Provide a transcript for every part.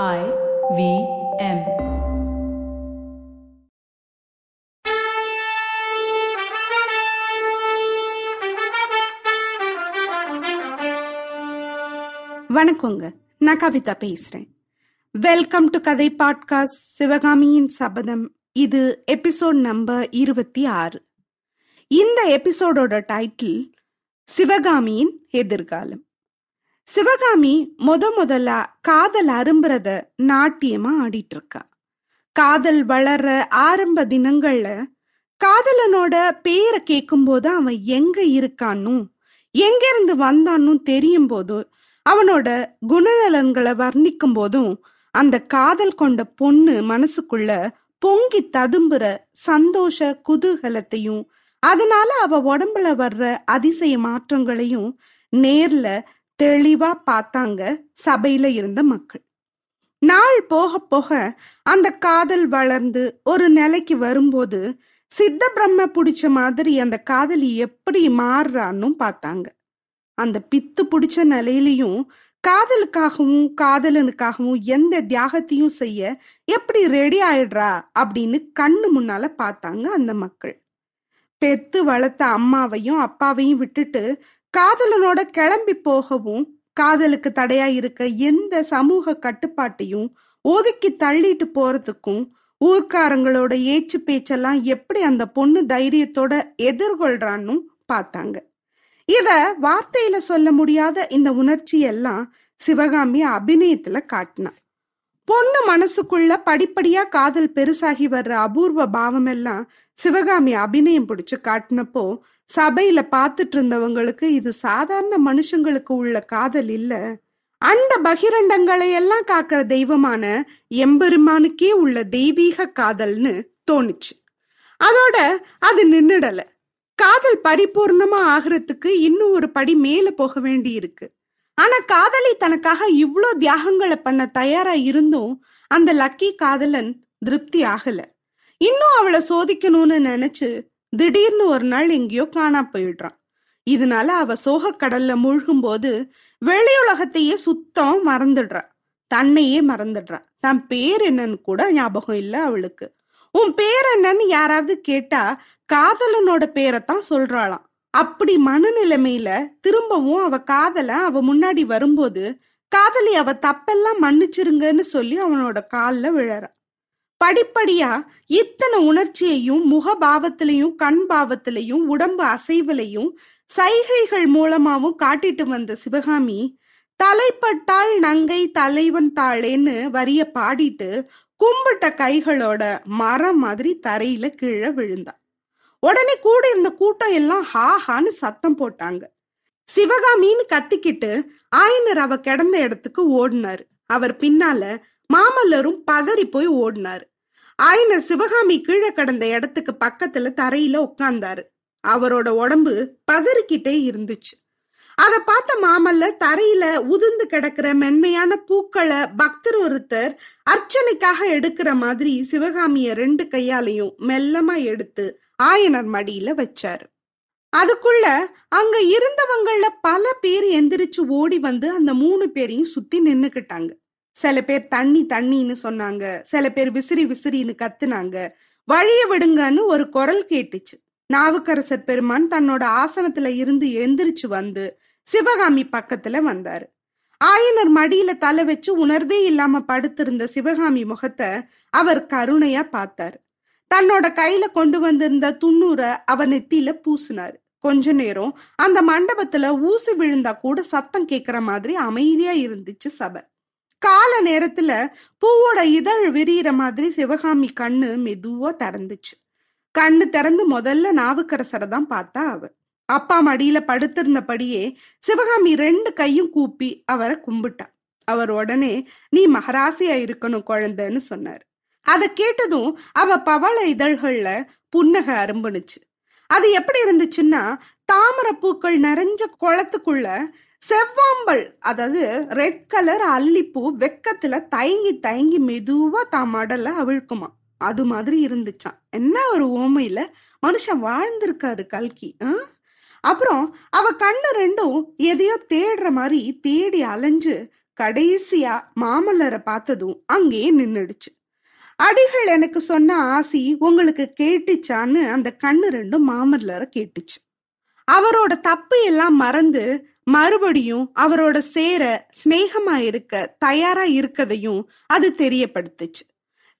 I V M. வணக்கங்க. நான் கவிதா பேசுறேன். வெல்கம் டு கதை பாட்காஸ்ட் சிவகாமியின் சபதம். இது எபிசோட் நம்பர் இருபத்தி ஆறு. இந்த எபிசோடோட டைட்டில் சிவகாமியின் எதிர்காலம். சிவகாமி முத முதல்ல காதல் அரும்புறத நாட்டியமா ஆடிட்டு இருக்கா காதல் வளர்ற ஆரம்ப தினங்கள்ல காதலனோட பேரை கேட்கும்போது அவன் எங்க இருக்கானும் எங்க இருந்து வந்தானும் தெரியும் போது அவனோட குணநலன்களை வர்ணிக்கும் போதும் அந்த காதல் கொண்ட பொண்ணு மனசுக்குள்ள பொங்கி ததும்புற சந்தோஷ குதூகலத்தையும் அதனால அவ உடம்புல வர்ற அதிசய மாற்றங்களையும் நேர்ல தெளிவா பார்த்தாங்க சபையில இருந்த மக்கள். நாள் போக போக அந்த காதல் வளர்ந்து ஒரு நிலைக்கு வரும்போது சித்த பிரம்ம பிடிச்ச மாதிரி அந்த காதலி எப்படி மாறுறான்னு பார்த்தாங்க. அந்த பித்து பிடிச்ச நிலையிலையும் காதலுக்காகவும் காதலனுக்காகவும் எந்த தியாகத்தையும் செய்ய எப்படி ரெடி ஆயிடுறா அப்படின்னு கண்ணு முன்னால பார்த்தாங்க அந்த மக்கள். பெத்து வளர்த்த அம்மாவையும் அப்பாவையும் விட்டுட்டு காதலனோட கிளம்பி போகவும் காதலுக்கு தடையா இருக்க எந்த சமூக கட்டுப்பாட்டையும் ஒதுக்கி தள்ளிட்டு போறதுக்கும் ஊர்க்காரங்களோட ஏச்சு பேச்செல்லாம் எப்படி அந்த பொண்ணு தைரியத்தோட எதிர்கொள்றான்னு பார்த்தாங்க. இத வார்த்தையில சொல்ல முடியாத இந்த உணர்ச்சி எல்லாம் சிவகாமி அபிநயத்துல காட்டினா. பொண்ணு மனசுக்குள்ள படிப்படியா காதல் பெருசாகி வர்ற அபூர்வ பாவம் எல்லாம் சிவகாமி அபிநயம் பிடிச்சு காட்டினப்போ சபையில பாத்துட்டு இருந்தவங்களுக்கு இது சாதாரண மனுஷங்களுக்கு உள்ள காதல் இல்ல. அந்த பகிரண்டங்களை எல்லாம் காக்கிற தெய்வமான எம்பெருமானுக்கே உள்ள தெய்வீக காதல்னு தோணுச்சு. அதோட அது நின்னுடல. காதல் பரிபூர்ணமா ஆகிறதுக்கு இன்னும் ஒரு படி மேல போக வேண்டி இருக்கு ஆனா காதலி தனக்காக இவ்வளோ தியாகங்களை பண்ண தயாரா இருந்தும் அந்த லக்கி காதலன் திருப்தி ஆகல. இன்னும் அவளை சோதிக்கணும்னு நினைச்சு திடீர்னு ஒரு நாள் எங்கேயோ காணா போயிடுறான். இதனால அவ சோகக்கடல்ல மூழ்கும் போது வெளியுலகத்தையே சுத்தம் மறந்துடுறா. தன்னையே மறந்துடுறா. தன் பேர் என்னன்னு கூட ஞாபகம் இல்லை அவளுக்கு. உன் பேர் என்னன்னு யாராவது கேட்டா காதலனோட பேரைத்தான் சொல்றாளாம். அப்படி மனநிலைமையில திரும்பவும் அவ காதல அவ முன்னாடி வரும்போது காதலி அவ தப்பெல்லாம் மன்னிச்சிருங்கன்னு சொல்லி அவனோட காலில் விழறா. படிப்படியா இத்தனை உணர்ச்சியையும் முகபாவத்திலையும் கண் பாவத்திலையும் உடம்பு அசைவிலையும் சைகைகள் மூலமாவும் காட்டிட்டு வந்த சிவகாமி தலைப்பட்டாள் நங்கை தலைவன் தாளேன்னு வரிய பாடிட்டு கும்பிட்ட கைகளோட மரம் மாதிரி தரையில கீழே விழுந்தா. உடனே கூட இருந்த கூட்டம் எல்லாம் ஹா ஹான்னு சத்தம் போட்டாங்க. சிவகாமின்னு கத்திக்கிட்டு ஆயனர் அவ கிடந்த இடத்துக்கு ஓடினாரு. அவர் பின்னால மாமல்லரும் பதறி போய் ஓடினாரு. ஆயனர் சிவகாமி கீழே கடந்த இடத்துக்கு பக்கத்துல தரையில உட்கார்ந்தாரு. அவரோட உடம்பு பதறிக்கிட்டே இருந்துச்சு. அத பார்த்த மாமல்ல தரையில உதிர்ந்து கிடக்கிற மென்மையான பூக்களை பக்தர் ஒருத்தர் அர்ச்சனைக்காக எடுக்கிற மாதிரி சிவகாமிய ரெண்டு கையாலையும் மெல்லமா எடுத்து ஆயனர் மடியில வச்சாரு. அதுக்குள்ள அங்க இருந்தவங்கள பல பேர் எந்திரிச்சு ஓடி வந்து அந்த மூணு பேரையும் சுத்தி நின்னுக்கிட்டாங்க. சில பேர் தண்ணி தண்ணின்னு சொன்னாங்க. சில பேர் விசிறி விசிறின்னு கத்துனாங்க. வழிய விடுங்கன்னு ஒரு குரல் கேட்டுச்சு. நாவுக்கரசர் பெருமான் தன்னோட ஆசனத்துல இருந்து எந்திரிச்சு வந்து சிவகாமி பக்கத்துல வந்தாரு. ஆயனர் மடியில தலை வச்சு உணர்வே இல்லாம படுத்திருந்த சிவகாமி முகத்தை அவர் கருணையா பார்த்தாரு. தன்னோட கையில கொண்டு வந்திருந்த துண்ணூரை அவர் நெத்தியில பூசினாரு. கொஞ்ச நேரம் அந்த மண்டபத்துல ஊசி விழுந்தா கூட சத்தம் கேக்குற மாதிரி அமைதியா இருந்துச்சு சபை. கால நேரத்துல பூவோட இதழ் விரியிற மாதிரி சிவகாமி கண்ணு மெதுவா திறந்துச்சு. கண்ணு திறந்து முதல்ல நாவுக்கரசரை தான் பார்த்தா அவ. அப்பா மடியில படுத்திருந்தபடியே சிவகாமி ரெண்டு கையும் கூப்பி அவரை கும்பிட்டா. அவர் உடனே நீ மகராசியா இருக்கணும் குழந்தைன்னு சொன்னார். அதை கேட்டதும் அவ பவள இதழ்கள்ல புன்னக அரும்புனுச்சு. அது எப்படி இருந்துச்சுன்னா தாமரை பூக்கள் நிறைஞ்ச குளத்துக்குள்ள செவ்வாம்பல் அதாவது ரெட் கலர் அல்லிப்பூ வெக்கத்துல தயங்கி தயங்கி மெதுவா தான் மடல அவிழ்க்குமா. அது மாதிரி இருந்துச்சான் என்ன ஒரு ஓமையில மனுஷன் வாழ்ந்திருக்காரு கல்கி ஆ? அப்புறம் அவ கண்ணு ரெண்டும் எதையோ தேடுற மாதிரி தேடி அலைஞ்சு கடைசியா மாமல்லரை பார்த்ததும் அங்கேயே நின்னுடுச்சு. அடிகள் எனக்கு சொன்ன ஆசி உங்களுக்கு கேட்டுச்சான்னு அந்த கண்ணு ரெண்டும் மாமல்லரை கேட்டுச்சு. அவரோட தப்பு எல்லாம் மறந்து மறுபடியும் அவரோட சேர சிநேகமா இருக்க தயாரா இருக்கதையும் அது தெரியப்படுத்துச்சு.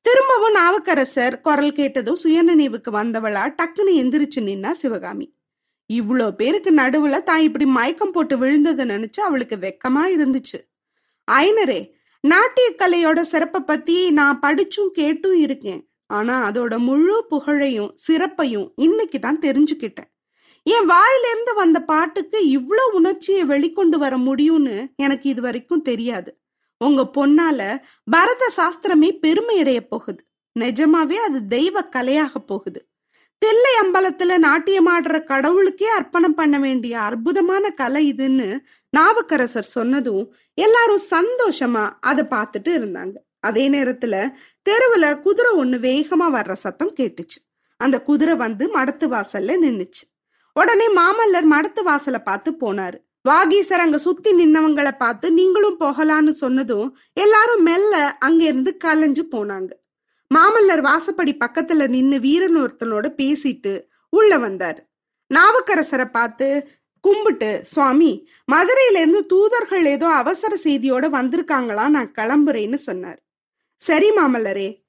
திரும்பவும் நாவுக்கரசர் குரல் கேட்டதும் சுயநினைவுக்கு வந்தவளா டக்குன்னு எந்திரிச்சு நின்னா சிவகாமி. இவ்வளோ பேருக்கு நடுவுல தான் இப்படி மயக்கம் போட்டு விழுந்ததை நினைச்சு அவளுக்கு வெக்கமா இருந்துச்சு. ஐனரே நாட்டிய கலையோட சிறப்பை பத்தி நான் படிச்சும் கேட்டும் இருக்கேன். ஆனா அதோட முழு புகழையும் சிறப்பையும் இன்னைக்கு தான் தெரிஞ்சுக்கிட்டேன். என் வாயிலிருந்து வந்த பாட்டுக்கு இவ்வளோ உணர்ச்சியை வெளிக்கொண்டு வர முடியும்னு எனக்கு இது வரைக்கும் தெரியாது. உங்க பொண்ணால பரத சாஸ்திரமே பெருமையடைய போகுது. நிஜமாவே அது தெய்வ கலையாக போகுது. தெல்லை அம்பலத்துல நாட்டியமாடுற கடவுளுக்கே அர்ப்பணம் பண்ண வேண்டிய அற்புதமான கலை இதுன்னு நாவுக்கரசர் சொன்னதும் எல்லாரும் சந்தோஷமா அதை பார்த்துட்டு இருந்தாங்க. அதே நேரத்துல தெருவுல குதிரை ஒண்ணு வேகமா வர்ற சத்தம் கேட்டுச்சு. அந்த குதிரை வந்து மடத்து வாசல்ல நின்னுச்சு. உடனே மாமல்லர் மடத்து வாசலை பார்த்து போனாரு. வாகீசர் அங்க சுத்தி நின்னவங்களை பார்த்து நீங்களும் போகலான்னு சொன்னதும் எல்லாரும் மெல்ல அங்க இருந்து கலைஞ்சு போனாங்க. மாமல்லர் வாசப்படி பக்கத்துல நின்னு வீரன் ஒருத்தனோட பேசிட்டு உள்ள வந்தார். நாவுக்கரசரை பார்த்து கும்பிட்டு சுவாமி மதுரையிலேருந்து தூதர்கள் ஏதோ அவசர செய்தியோட வந்திருக்காங்களா? நான் கிளம்புறேன்னு சொன்னார். சரி மாமல்லரே.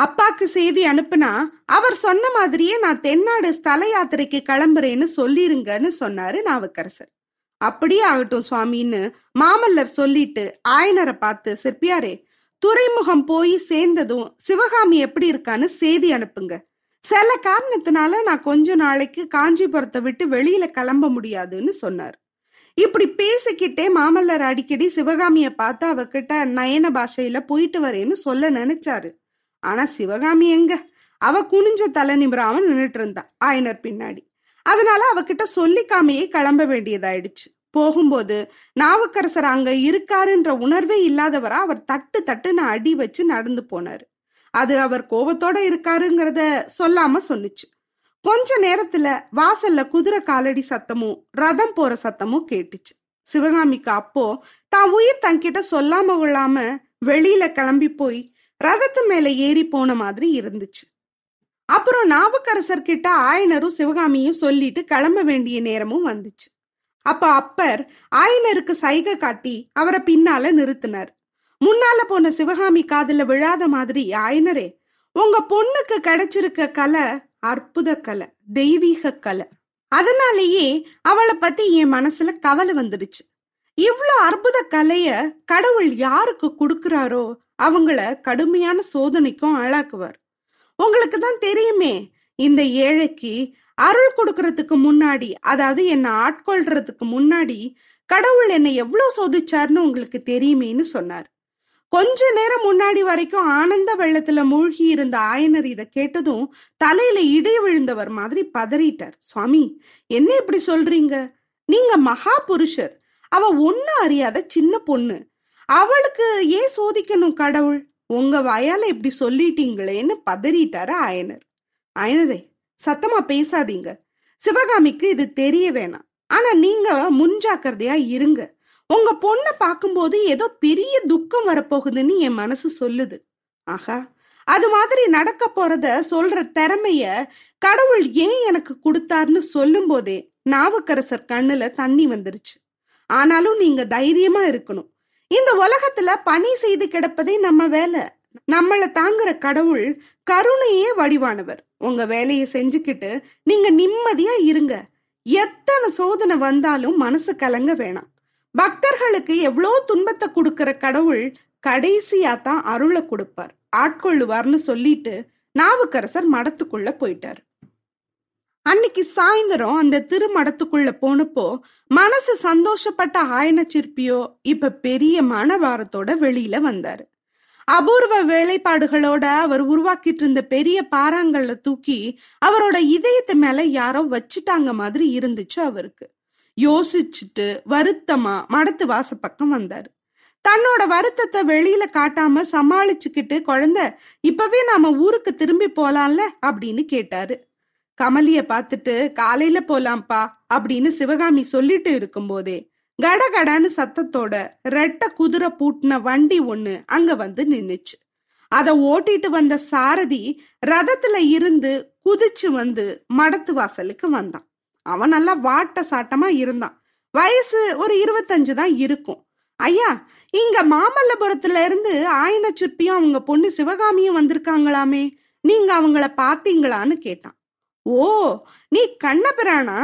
அப்பாக்கு செய்தி அனுப்புனா அவர் சொன்ன மாதிரியே நான் தென்னாடு ஸ்தல யாத்திரைக்கு கிளம்புறேன்னு சொல்லிருங்கன்னு சொன்னாரு நாவுக்கரசர். அப்படியே ஆகட்டும் சுவாமின்னு மாமல்லர் சொல்லிட்டு ஆயனரை பார்த்து சிற்பியாரே துறைமுகம் போய் சேர்ந்ததும் சிவகாமி எப்படி இருக்கான்னு செய்தி அனுப்புங்க. சில காரணத்தினால நான் கொஞ்ச நாளைக்கு காஞ்சிபுரத்தை விட்டு வெளியில கிளம்ப முடியாதுன்னு சொன்னார். இப்படி பேசிக்கிட்டே மாமல்லர் அடிக்கடி சிவகாமிய பார்த்து அவகிட்ட நயன பாஷையில போயிட்டு வரேன்னு சொல்ல நினைச்சாரு. ஆனா சிவகாமி எங்க? அவ குனிஞ்ச தலை நிமிராம நின்றுட்டு இருந்தா ஆயனர் பின்னாடி. அதனால அவகிட்ட சொல்லிக்காமையே கிளம்ப வேண்டியதாயிடுச்சு. போகும்போது நாவுக்கரசர் அங்க இருக்காருன்ற உணர்வே இல்லாதவரா அவர் தட்டு தட்டுன்னு அடி வச்சு நடந்து போனாரு. அது அவர் கோபத்தோட இருக்காருங்கிறத சொல்லாம சொன்னுச்சு. கொஞ்ச நேரத்துல வாசல்ல குதிரை காலடி சத்தமும் ரதம் போற சத்தமும் கேட்டுச்சு. சிவகாமிக்கு அப்போ தான் உயிர் தன்கிட்ட சொல்லாம கொள்ளாம வெளியில கிளம்பி போய் ரதத்து மேல ஏறி போன மாதிரி இருந்துச்சு. அப்புறம் நாவுக்கரசர் கிட்ட ஆயனரும் சிவகாமியும் சொல்லிட்டு கிளம்ப வேண்டிய நேரமும் வந்துச்சு. அப்ப அப்பர் ஆயனருக்கு சைகை காட்டி அவரை பின்னால நிறுத்தினார். முன்னால போன சிவகாமி காதுல விழாத மாதிரி ஆயனரே உங்க பொண்ணுக்கு கிடைச்சிருக்க கலை அற்புத கலை தெய்வீக கலை. அதனாலேயே அவளை பத்தி என் மனசுல கவலை வந்துடுச்சு. இவ்வளோ அற்புத கலைய கடவுள் யாருக்கு கொடுக்கிறாரோ அவங்கள கடுமையான சோதனைக்கும் ஆளாக்குவார். உங்களுக்கு தான் தெரியுமே இந்த ஏழைக்கு அருள் கொடுக்கறதுக்கு முன்னாடி அதாவது என்னை ஆட்கொள்றதுக்கு முன்னாடி கடவுள் என்னை எவ்வளோ சோதிச்சார்னு உங்களுக்கு தெரியுமேன்னு சொன்னார். கொஞ்ச நேரம் முன்னாடி வரைக்கும் ஆனந்த வெள்ளத்துல மூழ்கி இருந்த ஆயனர் இதை கேட்டதும் தலையில இடை விழுந்தவர் மாதிரி பதறிட்டார். சுவாமி என்ன இப்படி சொல்றீங்க? நீங்க மகா புருஷர் அவ ஒண்ணு அறியாத சின்ன பொண்ணு. அவளுக்கு ஏன் சோதிக்கணும் கடவுள்? உங்க வயால இப்படி சொல்லிட்டீங்களேன்னு பதறிட்டாரு ஆயனர். ஆயனரே சத்தமா பேசாதீங்க. சிவகாமிக்கு இது தெரிய வேணாம். ஆனா நீங்க முன்ஜாக்கிரதையா இருங்க. உங்க பொண்ணை பார்க்கும்போது ஏதோ பெரிய துக்கம் வரப்போகுதுன்னு என் மனசு சொல்லுது. ஆஹா. அது மாதிரி நடக்க போறத சொல்ற திறமைய கடவுள் ஏன் எனக்கு கொடுத்தாருன்னு சொல்லும் போதே நாவுக்கரசர் கண்ணுல தண்ணி வந்துருச்சு. ஆனாலும் நீங்க தைரியமா இருக்கணும். இந்த உலகத்துல பணி செய்து கிடப்பதே நம்ம வேலை. நம்மளை தாங்குற கடவுள் கருணையே வடிவானவர். உங்க வேலையை செஞ்சுக்கிட்டு நீங்க நிம்மதியா இருங்க. எத்தனை சோதனை வந்தாலும் மனசு கலங்க வேணாம். பக்தர்களுக்கு எவ்வளோ துன்பத்தை கொடுக்கிற கடவுள் கடைசியா தான் அருளை கொடுப்பார். ஆட்கொள்ளுவார்னு சொல்லிட்டு நாவுக்கரசர் மடத்துக்குள்ள போயிட்டார். அன்னைக்கு சாயந்தரம் அந்த திருமடத்துக்குள்ள போனப்போ மனசு சந்தோஷப்பட்ட ஆயன சிற்பியோ இப்ப பெரிய மனவாரத்தோட வெளியில வந்தாரு. அபூர்வ வேலைப்பாடுகளோட அவர் உருவாக்கிட்டு இருந்த பெரிய பாறாங்கல்ல தூக்கி அவரோட இதயத்து மேல யாரோ வச்சுட்டாங்க மாதிரி இருந்துச்சு அவருக்கு. யோசிச்சுட்டு வருத்தமா மடத்து வாச பக்கம் வந்தாரு. தன்னோட வருத்தத்தை வெளியில காட்டாம சமாளிச்சுக்கிட்டு குழந்தை இப்பவே நாம ஊருக்கு திரும்பி போலாம்ல? அப்படின்னு கேட்டாரு. கமலிய பார்த்துட்டு காலையில போலாம்ப்பா அப்படின்னு சிவகாமி சொல்லிட்டு இருக்கும்போதே கடகடன்னு சத்தத்தோட ரெட்ட குதிரை பூட்டின வண்டி ஒண்ணு அங்க வந்து நின்னுச்சு. அத ஓட்டிட்டு வந்த சாரதி ரதத்துல இருந்து குதிச்சு வந்து மடத்து வாசலுக்கு வந்தான். அவன் நல்லா வாட்ட சாட்டமா இருந்தான். வயசு ஒரு இருபத்தஞ்சு தான் இருக்கும். ஐயா இங்க மாமல்லபுரத்துல இருந்து ஆயன சுற்பியும் அவங்க பொண்ணு சிவகாமியும் வந்திருக்காங்களாமே? நீங்க அவங்கள பாத்தீங்களான்னு கேட்டான். ஓ நீ கண்ணபிரானா?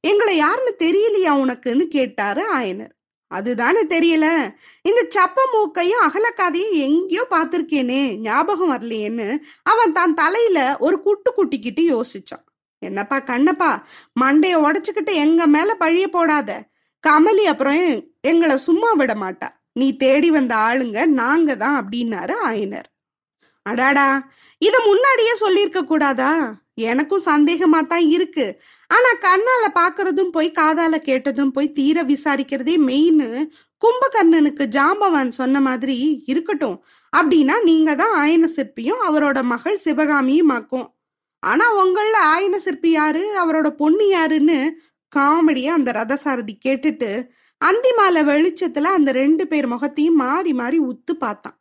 எங்களை யாருன்னு தெரியலையா உனக்குன்னு கேட்டாரு ஆயனர். அதுதானே தெரியல. இந்த சப்ப மூக்கையும் அகலக்காதையும் எங்கேயோ பார்த்திருக்கேனே ஞாபகம் வரலையேன்னு அவன் தான் தலையில ஒரு குட்டு குட்டிக்கிட்டு யோசிச்சான். என்னப்பா கண்ணப்பா மண்டைய உடச்சுக்கிட்டு எங்க மேல பழிய போடாத. கமலி அப்புறம் எங்களை சும்மா விட மாட்டா. நீ தேடி வந்த ஆளுங்க நாங்க தான் அப்படின்னாரு ஆயனர். அடாடா இத முன்னாடியே சொல்லியிருக்க கூடாதா? எனக்கும் சந்தேகமா தான் இருக்கு. ஆனா கண்ணால பாக்குறதும் போய் காதால கேட்டதும் போய் தீர விசாரிக்கிறதே மெயின் கும்பகர்ணனுக்கு ஜாம்பவான் சொன்ன மாதிரி இருக்கட்டும். அப்படின்னா நீங்க தான் ஆயன சிற்பியும் அவரோட மகள் சிவகாமியும் ஆக்கும். ஆனா உங்கள ஆயன சிற்பி யாரு? அவரோட பொண்ணு யாருன்னு காமெடியா அந்த ரதசாரதி கேட்டுட்டு அந்திமால வெளிச்சத்துல அந்த ரெண்டு பேர் முகத்தையும் மாறி மாறி உத்து பார்த்தான்.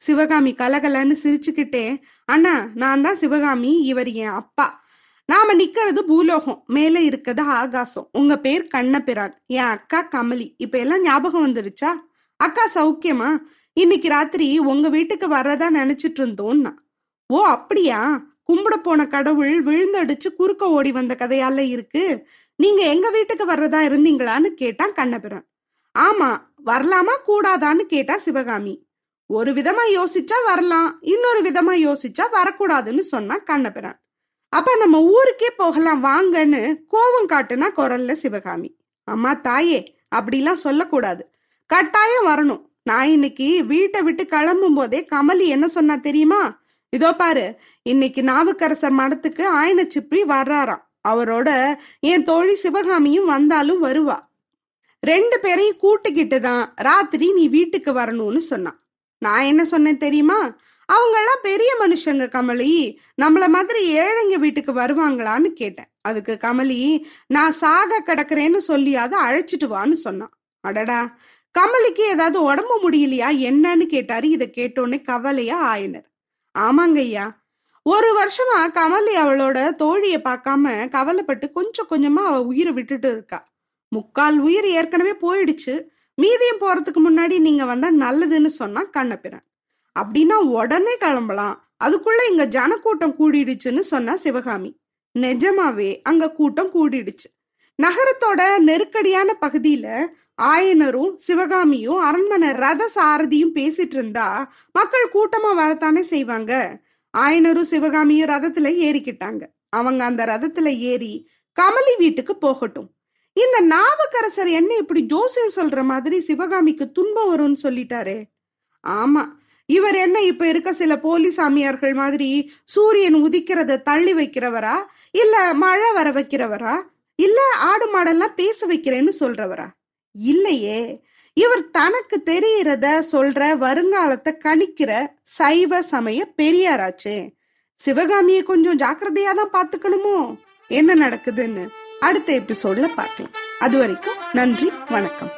சிவகாமி கலகலன்னு சிரிச்சுக்கிட்டே அண்ணா நான் தான் சிவகாமி இவர் என் அப்பா. நாம நிக்கிறது பூலோகம் மேல இருக்கிறது ஆகாசம். உங்க பேர் கண்ணபிரான் என் அக்கா கமலி. இப்ப எல்லாம் ஞாபகம் வந்துருச்சா அக்கா சௌக்கியமா? இன்னைக்கு ராத்திரி உங்க வீட்டுக்கு வர்றதா நினைச்சிட்டு இருந்தோம்னா ஓ அப்படியா? கும்பிட போன கடவுள் விழுந்தடிச்சு குறுக்க ஓடி வந்த கதையால இருக்கு. நீங்க எங்க வீட்டுக்கு வர்றதா இருந்தீங்களான்னு கேட்டான் கண்ணபிரான். ஆமா வரலாமா கூடாதான்னு கேட்டா சிவகாமி. ஒரு விதமா யோசிச்சா வரலாம் இன்னொரு விதமா யோசிச்சா வரக்கூடாதுன்னு சொன்னா கண்ணபிரான். அப்ப நம்ம ஊருக்கே போகலாம் வாங்கன்னு கோவம் காட்டுனா குரல்ல சிவகாமி. அம்மா தாயே அப்படிலாம் சொல்லக்கூடாது. கட்டாயம் வரணும். நான் இன்னைக்கு வீட்டை விட்டு கிளம்பும் போதே கமலி என்ன சொன்னா தெரியுமா? இதோ பாரு இன்னைக்கு நாவுக்கரசர் மடத்துக்கு ஆயன சிப்பி வர்றாராம். அவரோட என் தோழி சிவகாமியும் வந்தாலும் வருவா. ரெண்டு பேரையும் கூட்டிக்கிட்டு தான் ராத்திரி நீ வீட்டுக்கு வரணும்னு சொன்னான் நான் என்ன சொன்னேன் தெரியுமா? அவங்கெல்லாம் பெரிய மனுஷங்க கமலி. நம்மள மாதிரி ஏழைங்க வீட்டுக்கு வருவாங்களான்னு கேட்டேன். அதுக்கு கமலி நான் சாக கிடக்குறேன்னு சொல்லியாவது அழைச்சிட்டு வான்னு சொன்னான். அடடா. கமலிக்கு ஏதாவது உடம்பு முடியலையா? என்னன்னு கேட்டாரு. இதை கேட்டோன்னே கவலையா ஆயினர். ஆமாங்க ஐயா. ஒரு வருஷமா கமலி அவளோட தோழியை பார்க்காம கவலைப்பட்டு கொஞ்சம் கொஞ்சமா அவ உயிரை விட்டுட்டு இருக்கா. முக்கால் உயிர் ஏற்கனவே போயிடுச்சு. மீதியம் போறதுக்கு முன்னாடி நீங்க வந்தா நல்லதுன்னு சொன்னா கண்ணபிரன் அப்படின்னா உடனே கிளம்பலாம். அதுக்குள்ள இங்க ஜனக்கூட்டம் கூடிடுச்சுன்னு சொன்னா சிவகாமி. நிஜமாவே அங்க கூட்டம் கூடிடுச்சு. நகரத்தோட நெருக்கடியான பகுதியில ஆயனரும் சிவகாமியும் அரண்மனை ரத சாரதியும் பேசிட்டு இருந்தா மக்கள் கூட்டமா வரத்தானே செய்வாங்க? ஆயனரும் சிவகாமியும் ரதத்துல ஏறிக்கிட்டாங்க. அவங்க அந்த ரதத்துல ஏறி கமலி வீட்டுக்கு போகட்டும். இந்த நாவக்கரசர் என்ன இப்படி ஜோசியம் சொல்ற மாதிரி சிவகாமிக்கு துன்பம் வரும்னு சொல்லிட்டாரே. ஆமா இவர் என்ன இப்ப இருக்க சில போலி சாமியார்கள் மாதிரி சூரியன் உதிக்கிறத தள்ளி வைக்கிறவரா? இல்ல மழை வர வைக்கிறவரா? இல்ல ஆடு மாடெல்லாம் பேச வைக்கிறேன்னு சொல்றவரா? இல்லையே இவர் தனக்கு தெரியறத சொல்ற வருங்காலத்தை கணிக்கிற சைவ சமய பெரியாராச்சே. சிவகாமியை கொஞ்சம் ஜாக்கிரதையா தான் பாத்துக்கணுமோ என்ன நடக்குதுன்னு? அடுத்த எபிசோட்ல பார்க்கலாம். அது வரைக்கும் நன்றி வணக்கம்.